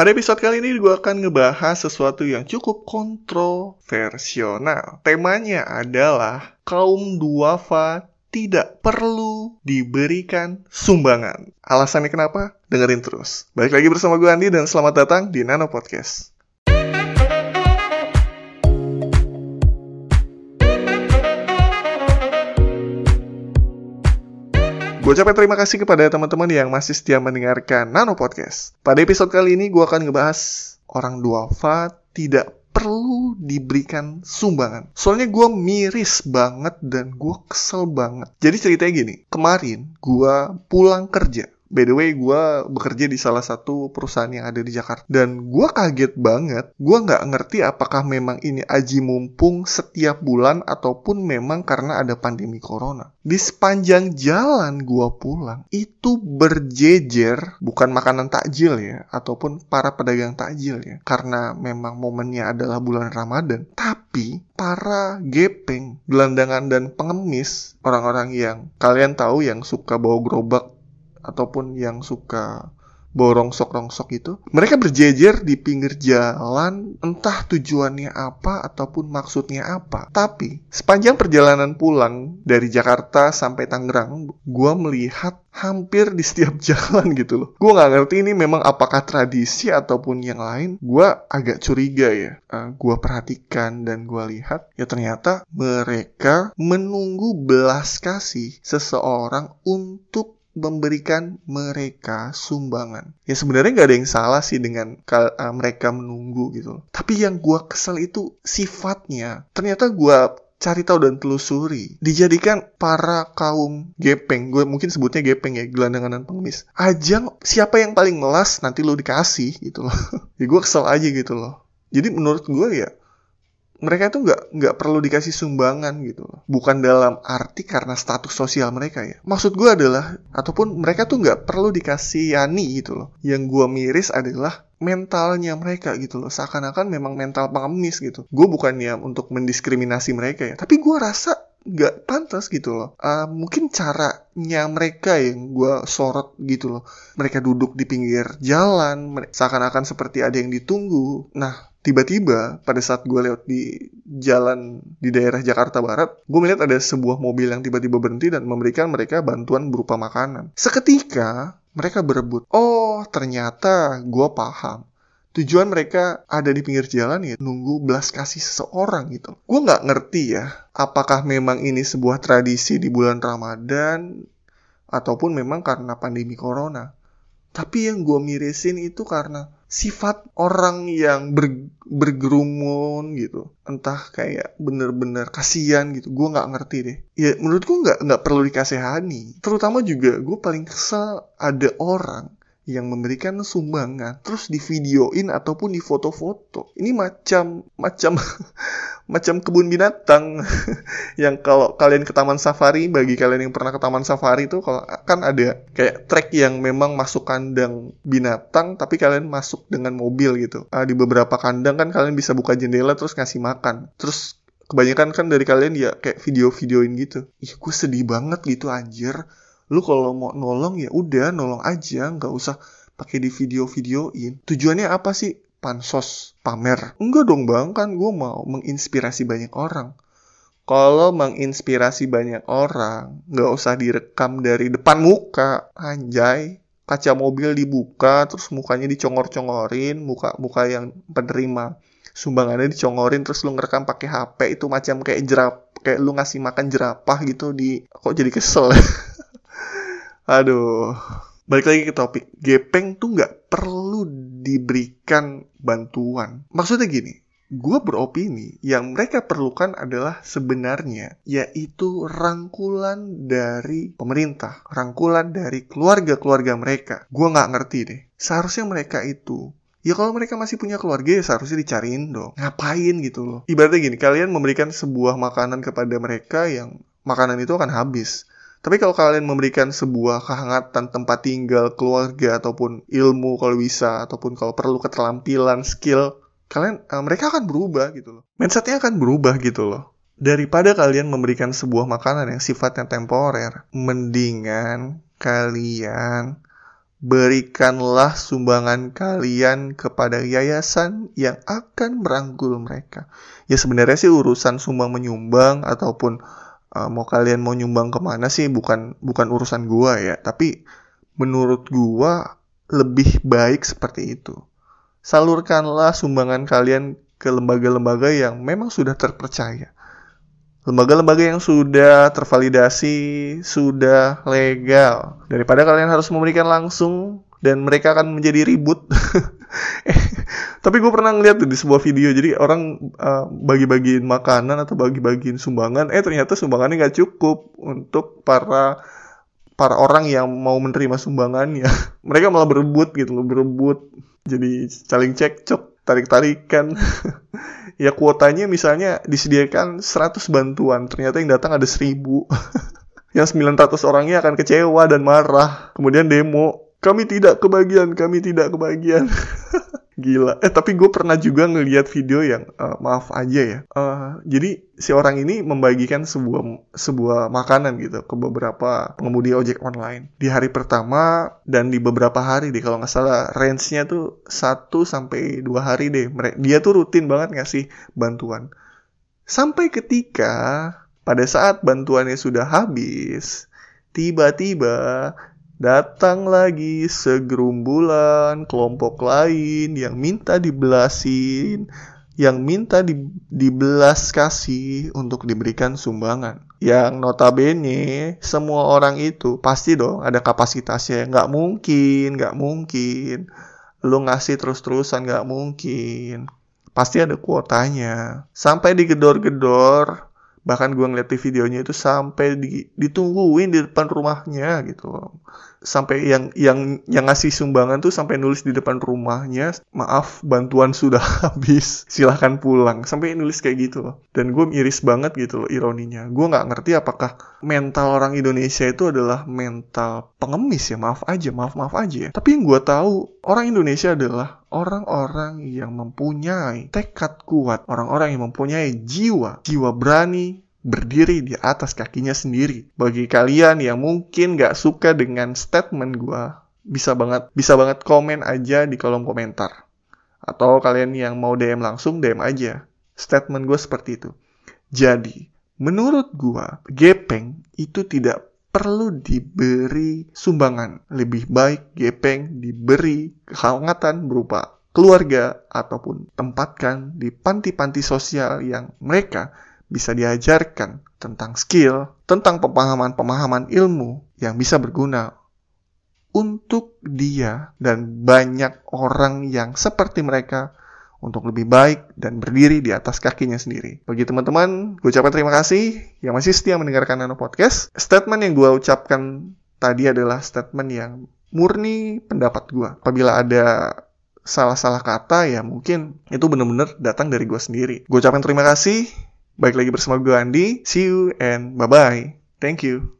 Pada episode kali ini gue akan ngebahas sesuatu yang cukup kontroversial. Temanya adalah kaum duafa tidak perlu diberikan sumbangan. Alasannya kenapa? Dengerin terus. Balik lagi bersama gue Andi dan selamat datang di Nano Podcast. Gue ucapkan terima kasih kepada teman-teman yang masih setia mendengarkan Nano Podcast. Pada episode kali ini gue akan ngebahas orang duafa tidak perlu diberikan sumbangan. Soalnya gue miris banget dan gue kesel banget. Jadi ceritanya gini, kemarin gue pulang kerja. By the way, gue bekerja di salah satu perusahaan yang ada di Jakarta. Dan gue kaget banget, gue nggak ngerti apakah memang ini aji mumpung setiap bulan ataupun memang karena ada pandemi corona. Di sepanjang jalan gue pulang, itu berjejer, bukan makanan takjil ya, ataupun para pedagang takjil ya. Karena memang momennya adalah bulan Ramadan. Tapi para gepeng, gelandangan, dan pengemis, orang-orang yang kalian tahu yang suka bawa gerobak ataupun yang suka borong sok rongsok itu mereka berjejer di pinggir jalan entah tujuannya apa ataupun maksudnya apa. Tapi sepanjang perjalanan pulang dari Jakarta sampai Tangerang gue melihat hampir di setiap jalan gitu loh. Gue nggak ngerti ini memang apakah tradisi ataupun yang lain. Gue agak curiga ya. Uh, eh, gue perhatikan dan gue lihat ya ternyata mereka menunggu belas kasih seseorang untuk memberikan mereka sumbangan. Ya sebenarnya nggak ada yang salah sih dengan uh, mereka menunggu gitu. Tapi yang gue kesel itu sifatnya. Ternyata gue cari tahu dan telusuri dijadikan para kaum gepeng gue mungkin sebutnya gepeng ya gelandangan dan pengemis ajang siapa yang paling melas nanti lo dikasih gitu loh ya gue kesel aja gitu loh jadi menurut gue ya mereka itu nggak nggak perlu dikasih sumbangan gitu loh. Bukan dalam arti karena status sosial mereka ya. Maksud gue adalah ataupun mereka tuh nggak perlu dikasih yani gitu loh. Yang gue miris adalah mentalnya mereka gitu loh. Seakan-akan memang mental pengemis gitu. Gue bukannya untuk mendiskriminasi mereka ya. Tapi gue rasa nggak pantas gitu loh. Uh, mungkin caranya mereka yang gue sorot gitu loh. Mereka duduk di pinggir jalan, seakan-akan seperti ada yang ditunggu. Nah, tiba-tiba pada saat gue lewat di jalan di daerah Jakarta Barat, gue melihat ada sebuah mobil yang tiba-tiba berhenti dan memberikan mereka bantuan berupa makanan. Seketika mereka berebut. Oh, ternyata gue paham. Tujuan mereka ada di pinggir jalan ya nunggu belas kasih seseorang gitu. Gue nggak ngerti ya, apakah memang ini sebuah tradisi di bulan Ramadan ataupun memang karena pandemi corona. Tapi yang gue mirisin itu karena sifat orang yang ber, bergerumun gitu. Entah kayak bener-bener kasihan gitu. Gue nggak ngerti deh. Ya menurut gue nggak nggak perlu dikasihani. Terutama juga gue paling kesel ada orang yang memberikan sumbangan terus di videoin ataupun di foto-foto ini macam macam macam kebun binatang. Yang kalau kalian ke taman safari bagi kalian yang pernah ke taman safari itu kalau kan ada kayak trek yang memang masuk kandang binatang tapi kalian masuk dengan mobil gitu. Uh, di beberapa kandang kan kalian bisa buka jendela terus ngasih makan. Terus kebanyakan kan dari kalian ya kayak video-videoin gitu. Ih gue sedih banget gitu anjir lu kalau mau nolong ya udah nolong aja nggak usah pakai di video-videoin tujuannya apa sih pansos pamer. Enggak dong bang, kan gue mau menginspirasi banyak orang. Kalau menginspirasi banyak orang, nggak usah direkam dari depan muka, anjay. Kaca mobil dibuka, terus mukanya dicongor-congorin, muka muka yang penerima sumbangannya dicongorin, terus lu ngerekam pakai HP itu macam kayak jerap, kayak lu ngasih makan jerapah gitu di, kok jadi kesel. Aduh balik lagi ke topik gepeng tuh nggak perlu diberikan bantuan maksudnya gini gue beropini yang mereka perlukan adalah sebenarnya yaitu rangkulan dari pemerintah, rangkulan dari keluarga-keluarga mereka. Gue nggak ngerti deh. Seharusnya mereka itu Ya kalau mereka masih punya keluarga ya seharusnya dicariin dong. Ngapain gitu loh. Ibaratnya gini, kalian memberikan sebuah makanan kepada mereka yang makanan itu akan habis. Tapi kalau kalian memberikan sebuah kehangatan tempat tinggal, keluarga ataupun ilmu kalau bisa ataupun kalau perlu keterampilan, skill, kalian uh, mereka akan berubah gitu loh. Mindsetnya akan berubah gitu loh. Daripada kalian memberikan sebuah makanan yang sifatnya temporer, mendingan kalian berikanlah sumbangan kalian kepada yayasan yang akan merangkul mereka. Ya sebenarnya sih urusan sumbang menyumbang ataupun uh, mau kalian mau nyumbang ke mana sih bukan bukan urusan gua ya. Tapi menurut gua lebih baik seperti itu. Salurkanlah sumbangan kalian ke lembaga-lembaga yang memang sudah terpercaya. Lembaga-lembaga yang sudah tervalidasi, sudah legal. Daripada kalian harus memberikan langsung dan mereka akan menjadi ribut. tapi gue pernah ngeliat tuh di sebuah video, jadi orang uh, bagi-bagiin makanan atau bagi-bagiin sumbangan, eh ternyata sumbangannya nggak cukup untuk para para orang yang mau menerima sumbangannya. mereka malah berebut gitu loh, berebut. Jadi saling cekcok, tarik-tarikan. ya kuotanya misalnya disediakan 100 bantuan, ternyata yang datang ada 1000. yang 900 orangnya akan kecewa dan marah. Kemudian demo, kami tidak kebagian, kami tidak kebagian. Gila. Eh tapi gue pernah juga ngeliat video yang uh, maaf aja ya. Uh, jadi si orang ini membagikan sebuah sebuah makanan gitu ke beberapa pengemudi ojek online di hari pertama dan di beberapa hari deh kalau nggak salah range-nya tuh 1 sampai dua hari deh. Dia tuh rutin banget ngasih bantuan. Sampai ketika pada saat bantuannya sudah habis, tiba-tiba Datang lagi segerumbulan kelompok lain yang minta dibelasin, yang minta di, dibelas kasih untuk diberikan sumbangan. Yang notabene semua orang itu pasti dong ada kapasitasnya. Nggak mungkin, nggak mungkin. Lu ngasih terus-terusan nggak mungkin. Pasti ada kuotanya. Sampai digedor-gedor, bahkan gue ngeliat di videonya itu sampai di, ditungguin di depan rumahnya gitu sampai yang yang yang ngasih sumbangan tuh sampai nulis di depan rumahnya maaf bantuan sudah habis silahkan pulang. Sampai nulis kayak gitu loh. Dan gue miris banget gitu loh ironinya. Gue nggak ngerti apakah mental orang Indonesia itu adalah mental pengemis ya. Maaf aja maaf maaf aja ya. Tapi yang gue tahu orang Indonesia adalah orang-orang yang mempunyai tekad kuat orang-orang yang mempunyai jiwa jiwa berani berdiri di atas kakinya sendiri. Bagi kalian yang mungkin gak suka dengan statement gue, bisa banget bisa banget komen aja di kolom komentar. Atau kalian yang mau DM langsung, DM aja. Statement gue seperti itu. Jadi, menurut gue, gepeng itu tidak perlu diberi sumbangan. Lebih baik gepeng diberi kehangatan berupa keluarga ataupun tempatkan di panti-panti sosial yang mereka bisa diajarkan tentang skill, tentang pemahaman-pemahaman ilmu yang bisa berguna untuk dia dan banyak orang yang seperti mereka untuk lebih baik dan berdiri di atas kakinya sendiri. Bagi teman-teman, gue ucapkan terima kasih yang masih setia mendengarkan Nano Podcast. Statement yang gue ucapkan tadi adalah statement yang murni pendapat gue. Apabila ada salah-salah kata, ya mungkin itu benar-benar datang dari gue sendiri. Gue ucapkan terima kasih. Baik lagi bersama gue Andi. See you and bye-bye. Thank you.